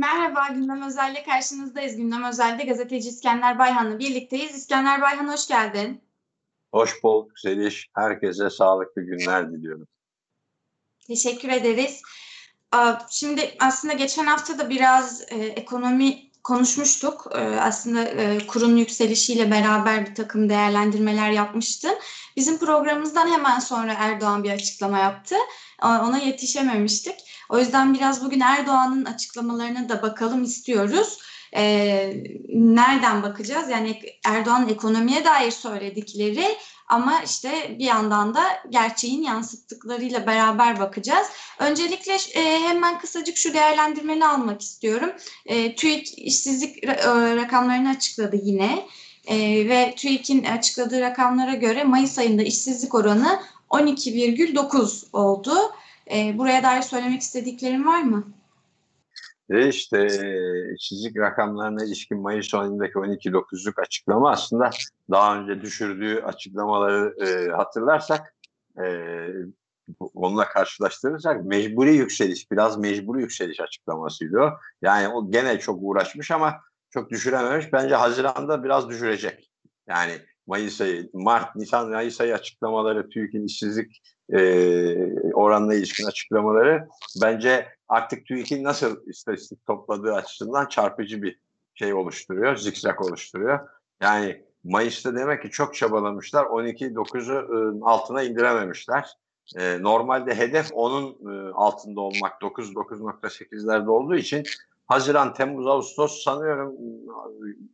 Merhaba, Gündem Özel'le karşınızdayız. Gündem Özel'de gazeteci İskender Bayhan'la birlikteyiz. İskender Bayhan hoş geldin. Hoş bulduk Zeliş. Herkese sağlıklı günler diliyorum. Teşekkür ederiz. Şimdi aslında geçen hafta da biraz e, ekonomi konuşmuştuk. E, aslında e, kurun yükselişiyle beraber bir takım değerlendirmeler yapmıştın. Bizim programımızdan hemen sonra Erdoğan bir açıklama yaptı. Ona yetişememiştik. O yüzden biraz bugün Erdoğan'ın açıklamalarına da bakalım istiyoruz. E, nereden bakacağız? Yani Erdoğan'ın ekonomiye dair söyledikleri ama işte bir yandan da gerçeğin yansıttıklarıyla beraber bakacağız. Öncelikle e, hemen kısacık şu değerlendirmeni almak istiyorum. E, TÜİK işsizlik e, rakamlarını açıkladı yine. E, ve TÜİK'in açıkladığı rakamlara göre Mayıs ayında işsizlik oranı 12,9 oldu. E, buraya dair söylemek istediklerim var mı? Ve işte çizik rakamlarına ilişkin Mayıs ayındaki 12.9'luk açıklama aslında daha önce düşürdüğü açıklamaları e, hatırlarsak e, onunla karşılaştırırsak mecburi yükseliş, biraz mecburi yükseliş açıklamasıydı o. Yani o gene çok uğraşmış ama çok düşürememiş. Bence Haziran'da biraz düşürecek. Yani Mayıs ayı, Mart, Nisan, Mayıs ayı açıklamaları, TÜİK'in işsizlik e, oranla ilişkin açıklamaları bence artık TÜİK'in nasıl istatistik topladığı açısından çarpıcı bir şey oluşturuyor, zikzak oluşturuyor. Yani Mayıs'ta demek ki çok çabalamışlar, 12-9'u altına indirememişler. E, normalde hedef onun e, altında olmak 9-9.8'lerde olduğu için Haziran, Temmuz, Ağustos sanıyorum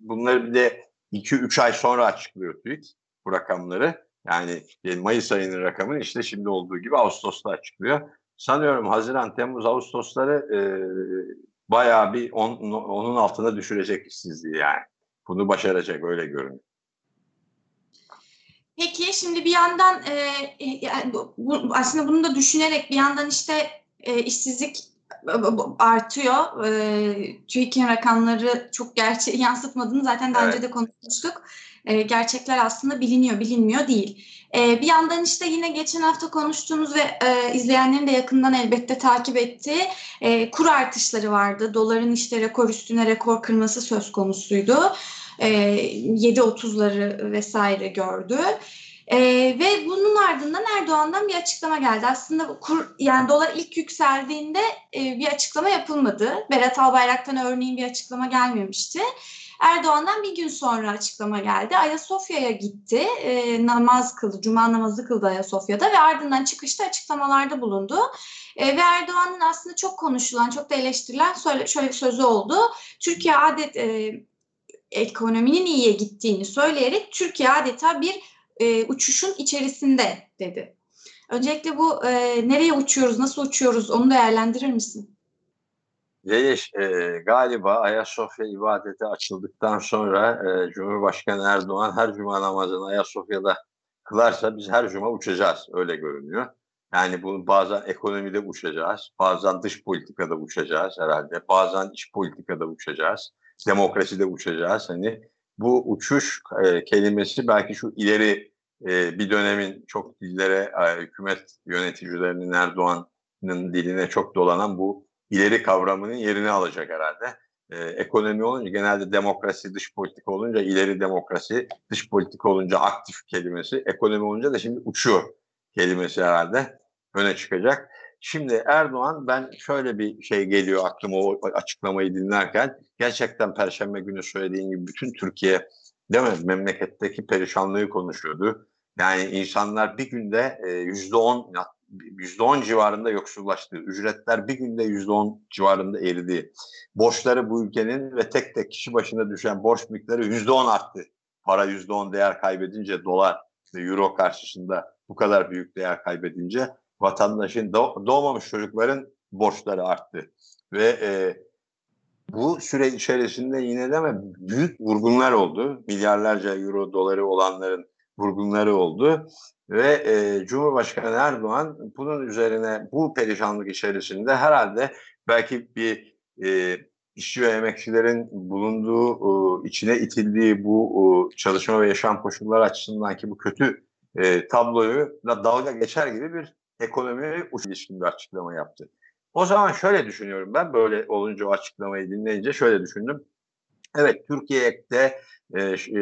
bunları bir de 2-3 ay sonra açıklıyor TÜİK bu rakamları. Yani Mayıs ayının rakamını işte şimdi olduğu gibi Ağustos'ta açıklıyor. Sanıyorum Haziran, Temmuz, Ağustos'ları e, bayağı bir on, onun altına düşürecek işsizliği yani. Bunu başaracak öyle görünüyor. Peki şimdi bir yandan e, yani bu, bu, aslında bunu da düşünerek bir yandan işte e, işsizlik artıyor. E, TÜİK'in rakamları çok gerçeği yansıtmadığını zaten daha evet. önce de konuşmuştuk. E, gerçekler aslında biliniyor, bilinmiyor değil. E, bir yandan işte yine geçen hafta konuştuğumuz ve e, izleyenlerin de yakından elbette takip ettiği e, kur artışları vardı. Doların işte rekor üstüne rekor kırması söz konusuydu. E, 7.30'ları vesaire gördü. E, ve bunun ardından Erdoğan'dan bir açıklama geldi. Aslında kur yani dolar ilk yükseldiğinde e, bir açıklama yapılmadı. Berat Albayrak'tan örneğin bir açıklama gelmemişti. Erdoğan'dan bir gün sonra açıklama geldi. Ayasofya'ya gitti. E, namaz kıldı, cuma namazı kıldı Ayasofya'da ve ardından çıkışta açıklamalarda bulundu. E, ve Erdoğan'ın aslında çok konuşulan, çok da eleştirilen şöyle, şöyle sözü oldu. Türkiye adet e, ekonominin iyiye gittiğini söyleyerek Türkiye adeta bir e, uçuşun içerisinde dedi. Öncelikle bu e, nereye uçuyoruz, nasıl uçuyoruz onu değerlendirir misin? Zeliş, e, galiba Ayasofya ibadeti açıldıktan sonra e, Cumhurbaşkanı Erdoğan her cuma namazını Ayasofya'da kılarsa biz her cuma uçacağız öyle görünüyor. Yani bunu bazen ekonomide uçacağız, bazen dış politikada uçacağız herhalde, bazen iç politikada uçacağız, demokraside uçacağız. Hani bu uçuş e, kelimesi belki şu ileri e, bir dönemin çok dillere, e, hükümet yöneticilerinin Erdoğan'ın diline çok dolanan bu ileri kavramının yerini alacak herhalde. Ee, ekonomi olunca genelde demokrasi, dış politika olunca ileri demokrasi, dış politika olunca aktif kelimesi, ekonomi olunca da şimdi uçuyor kelimesi herhalde öne çıkacak. Şimdi Erdoğan ben şöyle bir şey geliyor aklıma o açıklamayı dinlerken gerçekten Perşembe günü söylediğin gibi bütün Türkiye değil mi memleketteki perişanlığı konuşuyordu. Yani insanlar bir günde yüzde on %10 civarında yoksullaştı. Ücretler bir günde %10 civarında eridi. Borçları bu ülkenin ve tek tek kişi başına düşen borç miktarı %10 arttı. Para %10 değer kaybedince dolar, euro karşısında bu kadar büyük değer kaybedince vatandaşın doğmamış çocukların borçları arttı. Ve e, bu süre içerisinde yine de mi büyük vurgunlar oldu. Milyarlarca euro doları olanların vurgunları oldu. Ve e, Cumhurbaşkanı Erdoğan bunun üzerine bu perişanlık içerisinde herhalde belki bir e, işçi ve emekçilerin bulunduğu, e, içine itildiği bu e, çalışma ve yaşam koşulları açısından ki bu kötü e, tabloyu da dalga geçer gibi bir ekonomi uç ilişkin bir açıklama yaptı. O zaman şöyle düşünüyorum ben böyle olunca o açıklamayı dinleyince şöyle düşündüm. Evet Türkiye'de e,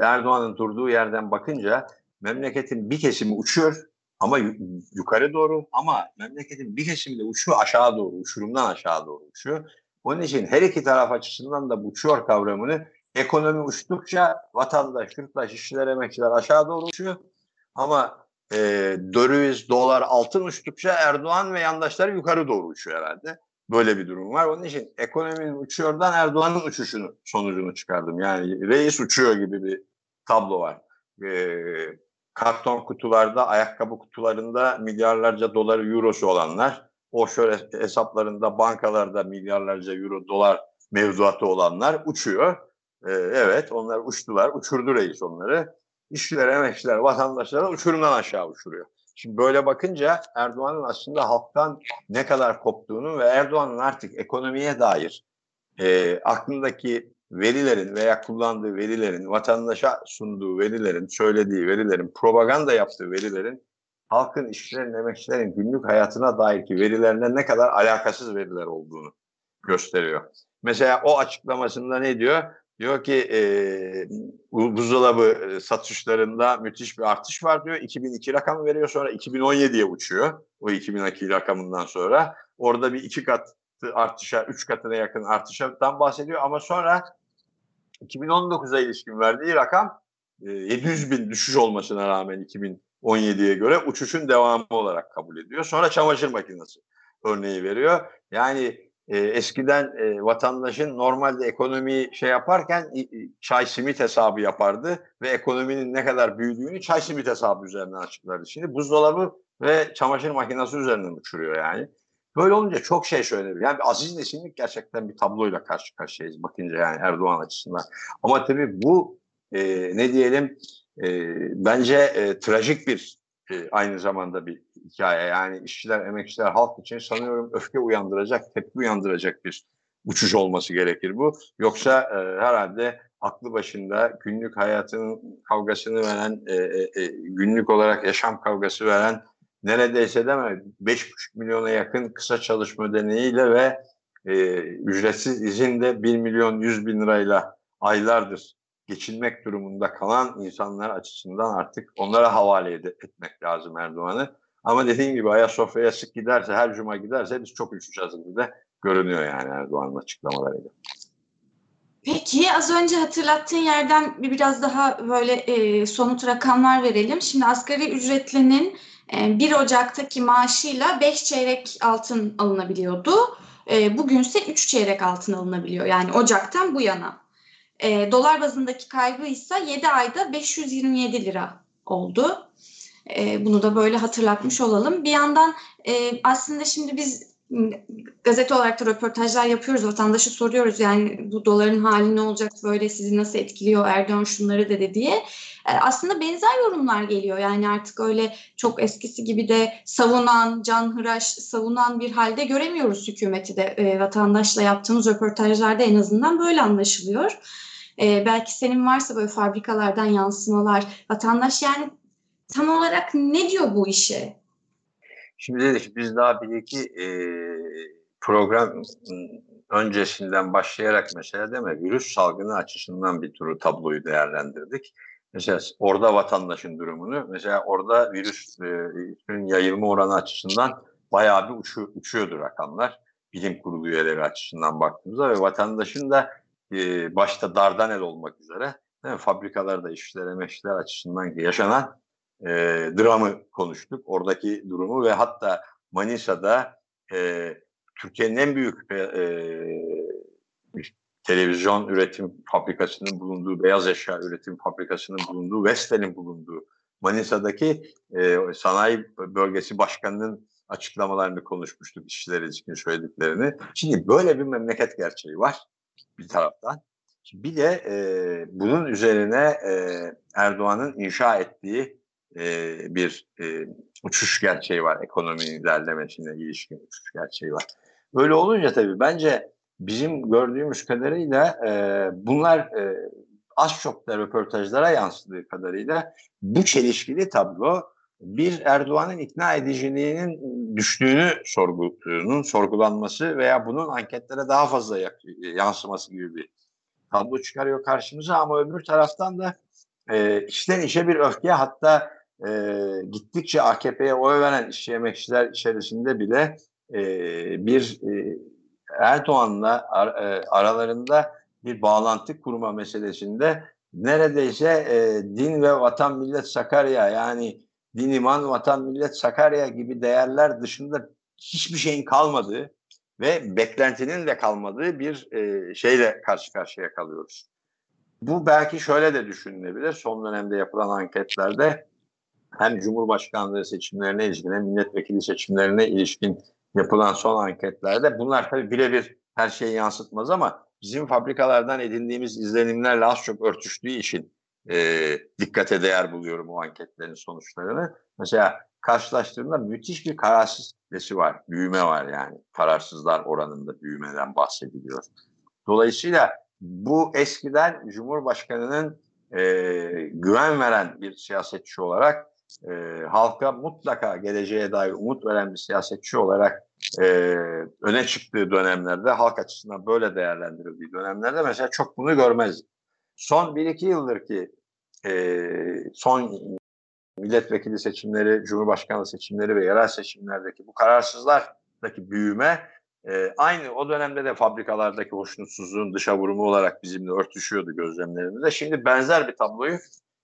Erdoğan'ın durduğu yerden bakınca memleketin bir kesimi uçuyor ama yukarı doğru ama memleketin bir kesimi de uçuyor aşağı doğru, uçurumdan aşağı doğru uçuyor. Onun için her iki taraf açısından da bu uçuyor kavramını ekonomi uçtukça vatandaş, yurttaş, işçiler, emekçiler aşağı doğru uçuyor. Ama e, döviz, dolar, altın uçtukça Erdoğan ve yandaşları yukarı doğru uçuyor herhalde. Böyle bir durum var. Onun için ekonominin uçuyordan Erdoğan'ın uçuşunu sonucunu çıkardım. Yani reis uçuyor gibi bir tablo var. E, karton kutularda, ayakkabı kutularında milyarlarca dolar, eurosu olanlar, o şöyle hesaplarında, bankalarda milyarlarca euro, dolar mevduatı olanlar uçuyor. Ee, evet, onlar uçtular, uçurdu reis onları. İşçiler, emekçiler, vatandaşlara uçurumdan aşağı uçuruyor. Şimdi böyle bakınca Erdoğan'ın aslında halktan ne kadar koptuğunu ve Erdoğan'ın artık ekonomiye dair e, aklındaki verilerin veya kullandığı verilerin, vatandaşa sunduğu verilerin, söylediği verilerin, propaganda yaptığı verilerin halkın, işçilerin, emekçilerin günlük hayatına dair ki verilerine ne kadar alakasız veriler olduğunu gösteriyor. Mesela o açıklamasında ne diyor? Diyor ki e, buzdolabı satışlarında müthiş bir artış var diyor. 2002 rakamı veriyor sonra 2017'ye uçuyor. O 2002 rakamından sonra. Orada bir iki kat artışa, üç katına yakın artıştan bahsediyor ama sonra 2019'a ilişkin verdiği rakam 700 bin düşüş olmasına rağmen 2017'ye göre uçuşun devamı olarak kabul ediyor. Sonra çamaşır makinesi örneği veriyor. Yani e, eskiden e, vatandaşın normalde ekonomiyi şey yaparken çay simit hesabı yapardı ve ekonominin ne kadar büyüdüğünü çay simit hesabı üzerinden açıklardı. Şimdi buzdolabı ve çamaşır makinesi üzerinden uçuruyor yani. Böyle olunca çok şey söyledi. Yani Aziz Nesinlik gerçekten bir tabloyla karşı karşıyayız bakınca yani Erdoğan açısından. Ama tabii bu e, ne diyelim e, bence e, trajik bir e, aynı zamanda bir hikaye. Yani işçiler, emekçiler, halk için sanıyorum öfke uyandıracak, tepki uyandıracak bir uçuş olması gerekir bu. Yoksa e, herhalde aklı başında günlük hayatının kavgasını veren, e, e, e günlük olarak yaşam kavgası veren neredeyse mi 5,5 milyona yakın kısa çalışma ödeneğiyle ve e, ücretsiz izinde 1 milyon 100 bin lirayla aylardır geçinmek durumunda kalan insanlar açısından artık onlara havale ed- etmek lazım Erdoğan'ı. Ama dediğim gibi Ayasofya'ya sık giderse, her cuma giderse biz çok üşüyeceğiz gibi de görünüyor yani Erdoğan'ın açıklamalarıyla. Peki az önce hatırlattığın yerden bir biraz daha böyle e, somut rakamlar verelim. Şimdi asgari ücretlinin 1 ee, Ocak'taki maaşıyla 5 çeyrek altın alınabiliyordu. Ee, bugünse 3 çeyrek altın alınabiliyor. Yani Ocak'tan bu yana. Ee, dolar bazındaki kaybı ise 7 ayda 527 lira oldu. Bunu da böyle hatırlatmış olalım. Bir yandan e, aslında şimdi biz gazete olarak da röportajlar yapıyoruz. Vatandaşı soruyoruz yani bu doların hali ne olacak böyle sizi nasıl etkiliyor Erdoğan şunları dedi diye. E, aslında benzer yorumlar geliyor. Yani artık öyle çok eskisi gibi de savunan, canhıraş savunan bir halde göremiyoruz hükümeti de. E, vatandaşla yaptığımız röportajlarda en azından böyle anlaşılıyor. E, belki senin varsa böyle fabrikalardan yansımalar. Vatandaş yani tam olarak ne diyor bu işe? Şimdi dedik biz daha bir iki e, program öncesinden başlayarak mesela değil mi virüs salgını açısından bir turu tabloyu değerlendirdik. Mesela orada vatandaşın durumunu mesela orada virüsün yayılma oranı açısından bayağı bir uçu, uçuyordu rakamlar. Bilim kurulu üyeleri açısından baktığımızda ve vatandaşın da başta Dardanel olmak üzere değil mi? fabrikalarda işçiler, emekçiler açısından yaşanan e, dramı konuştuk. Oradaki durumu ve hatta Manisa'da e, Türkiye'nin en büyük e, televizyon üretim fabrikasının bulunduğu, beyaz eşya üretim fabrikasının bulunduğu, Vestel'in bulunduğu Manisa'daki e, sanayi bölgesi başkanının açıklamalarını konuşmuştuk işçiler için söylediklerini. Şimdi böyle bir memleket gerçeği var bir taraftan. Bir de e, bunun üzerine e, Erdoğan'ın inşa ettiği e, bir e, uçuş gerçeği var. Ekonominin ilerlemesine ilişkin uçuş gerçeği var. Böyle olunca tabii bence bizim gördüğümüz kadarıyla e, bunlar e, az çok da röportajlara yansıdığı kadarıyla bu çelişkili tablo bir Erdoğan'ın ikna ediciliğinin düştüğünü sorgulunun sorgulanması veya bunun anketlere daha fazla yansıması gibi bir tablo çıkarıyor karşımıza. Ama öbür taraftan da e, işten işe bir öfke hatta e, gittikçe AKP'ye oy veren işçi emekçiler içerisinde bile e, bir e, Erdoğan'la ar, e, aralarında bir bağlantı kurma meselesinde neredeyse e, din ve vatan millet Sakarya yani din iman vatan millet Sakarya gibi değerler dışında hiçbir şeyin kalmadığı ve beklentinin de kalmadığı bir e, şeyle karşı karşıya kalıyoruz. Bu belki şöyle de düşünülebilir. Son dönemde yapılan anketlerde hem Cumhurbaşkanlığı seçimlerine ilişkin hem milletvekili seçimlerine ilişkin yapılan son anketlerde bunlar tabii birebir her şeyi yansıtmaz ama bizim fabrikalardan edindiğimiz izlenimlerle az çok örtüştüğü için e, dikkate değer buluyorum o anketlerin sonuçlarını. Mesela karşılaştırdığımda müthiş bir kararsız var. Büyüme var yani. Kararsızlar oranında büyümeden bahsediliyor. Dolayısıyla bu eskiden Cumhurbaşkanı'nın e, güven veren bir siyasetçi olarak e, halka mutlaka geleceğe dair umut veren bir siyasetçi olarak e, öne çıktığı dönemlerde halk açısından böyle değerlendirildiği dönemlerde mesela çok bunu görmezdik. Son bir iki yıldır ki e, son milletvekili seçimleri, cumhurbaşkanlığı seçimleri ve yerel seçimlerdeki bu kararsızlardaki büyüme e, aynı o dönemde de fabrikalardaki hoşnutsuzluğun dışa vurumu olarak bizimle örtüşüyordu gözlemlerimizde. Şimdi benzer bir tabloyu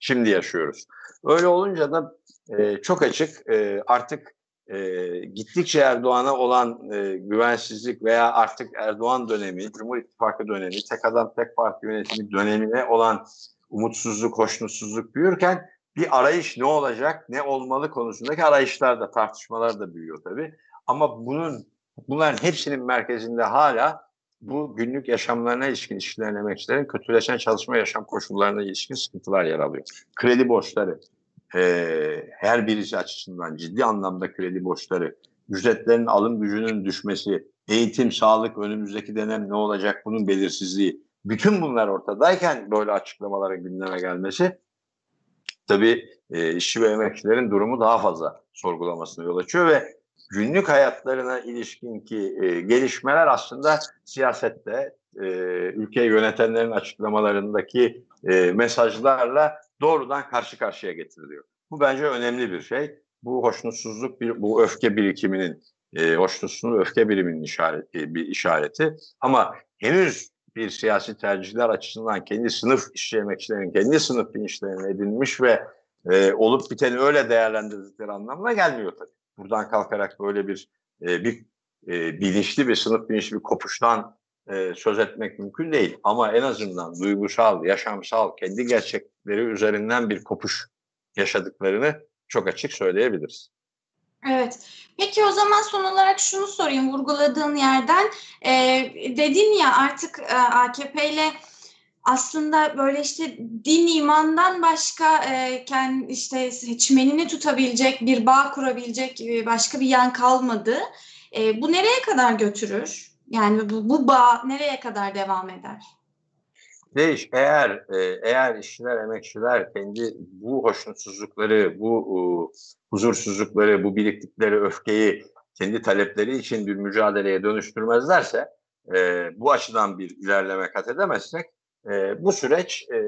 şimdi yaşıyoruz. Öyle olunca da e, çok açık e, artık e, gittikçe Erdoğan'a olan e, güvensizlik veya artık Erdoğan dönemi, Cumhur İttifakı dönemi, tek adam tek parti yönetimi dönemine olan umutsuzluk, hoşnutsuzluk büyürken bir arayış ne olacak, ne olmalı konusundaki arayışlar da tartışmalar da büyüyor tabii. Ama bunun bunların hepsinin merkezinde hala bu günlük yaşamlarına ilişkin işçilerin, emekçilerin kötüleşen çalışma yaşam koşullarına ilişkin sıkıntılar yer alıyor. Kredi borçları, e, her birisi açısından ciddi anlamda kredi borçları, ücretlerin alım gücünün düşmesi, eğitim, sağlık, önümüzdeki dönem ne olacak bunun belirsizliği. Bütün bunlar ortadayken böyle açıklamaların gündeme gelmesi tabii e, işçi ve emekçilerin durumu daha fazla sorgulamasına yol açıyor ve günlük hayatlarına ilişkin ki e, gelişmeler aslında siyasette e, ülkeyi yönetenlerin açıklamalarındaki e, mesajlarla doğrudan karşı karşıya getiriliyor. Bu bence önemli bir şey. Bu hoşnutsuzluk, bir, bu öfke birikiminin, e, hoşnutsuzluğun öfke biriminin işareti, bir işareti. Ama henüz bir siyasi tercihler açısından kendi sınıf işçi emekçilerin kendi sınıf bilinçlerini edinmiş ve e, olup biteni öyle değerlendirdikleri anlamına gelmiyor tabii. Buradan kalkarak böyle bir e, bir e, bilinçli bir sınıf bilinçli bir kopuştan e, söz etmek mümkün değil. Ama en azından duygusal, yaşamsal, kendi gerçekleri üzerinden bir kopuş yaşadıklarını çok açık söyleyebiliriz. Evet. Peki o zaman son olarak şunu sorayım vurguladığın yerden. E, dedin ya artık e, AKP ile aslında böyle işte din imandan başka e, kendi işte seçmenini tutabilecek bir bağ kurabilecek e, başka bir yan kalmadı. E, bu nereye kadar götürür? Yani bu, bu bağ nereye kadar devam eder? Değiş. Eğer e, eğer işçiler, emekçiler kendi bu hoşnutsuzlukları, bu huzursuzlukları, bu biriktikleri öfkeyi kendi talepleri için bir mücadeleye dönüştürmezlerse, e, bu açıdan bir ilerleme kat edemezsek, e, bu süreç e,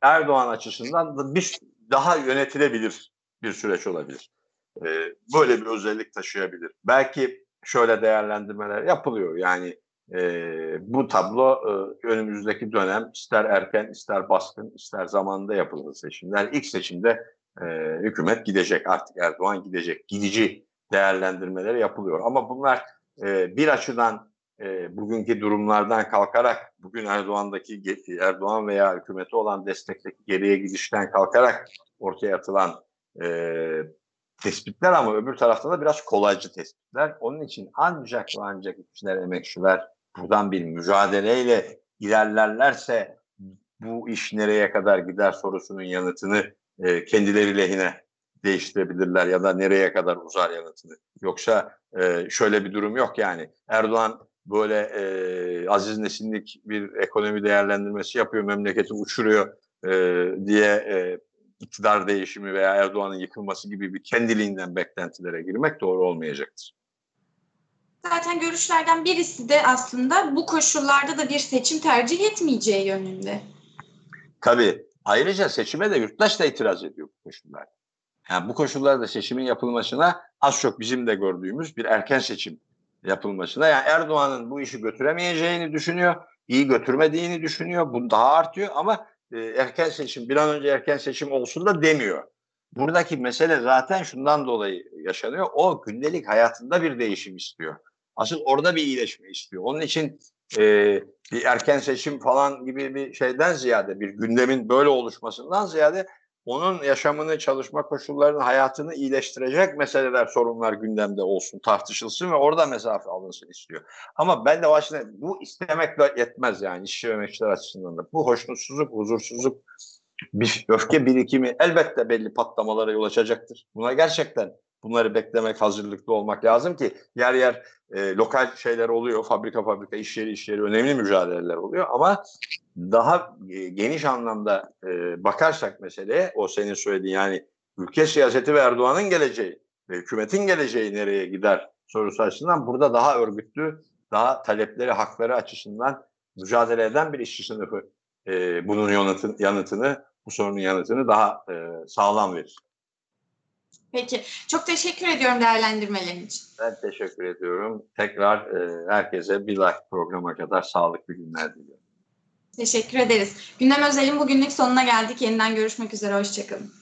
Erdoğan açısından da bir daha yönetilebilir bir süreç olabilir. E, böyle bir özellik taşıyabilir. Belki şöyle değerlendirmeler yapılıyor. Yani e, bu tablo e, önümüzdeki dönem ister erken ister baskın ister zamanında yapılır seçimler. İlk seçimde e, hükümet gidecek artık Erdoğan gidecek. Gidici değerlendirmeleri yapılıyor. Ama bunlar e, bir açıdan e, bugünkü durumlardan kalkarak bugün Erdoğan'daki Erdoğan veya hükümeti olan destekteki geriye gidişten kalkarak ortaya atılan e, tespitler ama öbür tarafta da biraz kolaycı tespitler. Onun için ancak ancak işçiler, emekçiler buradan bir mücadeleyle ilerlerlerse bu iş nereye kadar gider sorusunun yanıtını e, kendileri lehine değiştirebilirler ya da nereye kadar uzar yanıtını. Yoksa e, şöyle bir durum yok yani. Erdoğan böyle e, aziz nesinlik bir ekonomi değerlendirmesi yapıyor, memleketi uçuruyor e, diye e, iktidar değişimi veya Erdoğan'ın yıkılması gibi bir kendiliğinden beklentilere girmek doğru olmayacaktır. Zaten görüşlerden birisi de aslında bu koşullarda da bir seçim tercih etmeyeceği yönünde. Tabii. Ayrıca seçime de yurttaş da itiraz ediyor bu koşullarda. Yani bu koşullarda seçimin yapılmasına az çok bizim de gördüğümüz bir erken seçim yapılmasına. Yani Erdoğan'ın bu işi götüremeyeceğini düşünüyor, iyi götürmediğini düşünüyor. Bu daha artıyor ama e, erken seçim, bir an önce erken seçim olsun da demiyor. Buradaki mesele zaten şundan dolayı yaşanıyor. O gündelik hayatında bir değişim istiyor. Asıl orada bir iyileşme istiyor. Onun için e, bir erken seçim falan gibi bir şeyden ziyade, bir gündemin böyle oluşmasından ziyade onun yaşamını, çalışma koşullarını, hayatını iyileştirecek meseleler, sorunlar gündemde olsun, tartışılsın ve orada mesafe alınsın istiyor. Ama ben de başına bu istemekle yetmez yani işçi ve emekçiler açısından da. Bu hoşnutsuzluk, huzursuzluk, bir öfke birikimi elbette belli patlamalara yol açacaktır. Buna gerçekten bunları beklemek, hazırlıklı olmak lazım ki yer yer e, lokal şeyler oluyor, fabrika fabrika, iş yeri iş yeri önemli mücadeleler oluyor ama daha e, geniş anlamda e, bakarsak meseleye o senin söylediğin yani ülke siyaseti ve Erdoğan'ın geleceği ve hükümetin geleceği nereye gider sorusu açısından burada daha örgütlü, daha talepleri, hakları açısından mücadele eden bir işçi sınıfı e, bunun yanıtını, yanıtını, bu sorunun yanıtını daha e, sağlam verir. Peki. Çok teşekkür ediyorum değerlendirmelerin için. Ben teşekkür ediyorum. Tekrar e, herkese bir like programa kadar sağlıklı günler diliyorum. Teşekkür ederiz. Gündem Özel'in bugünlük sonuna geldik. Yeniden görüşmek üzere. Hoşçakalın.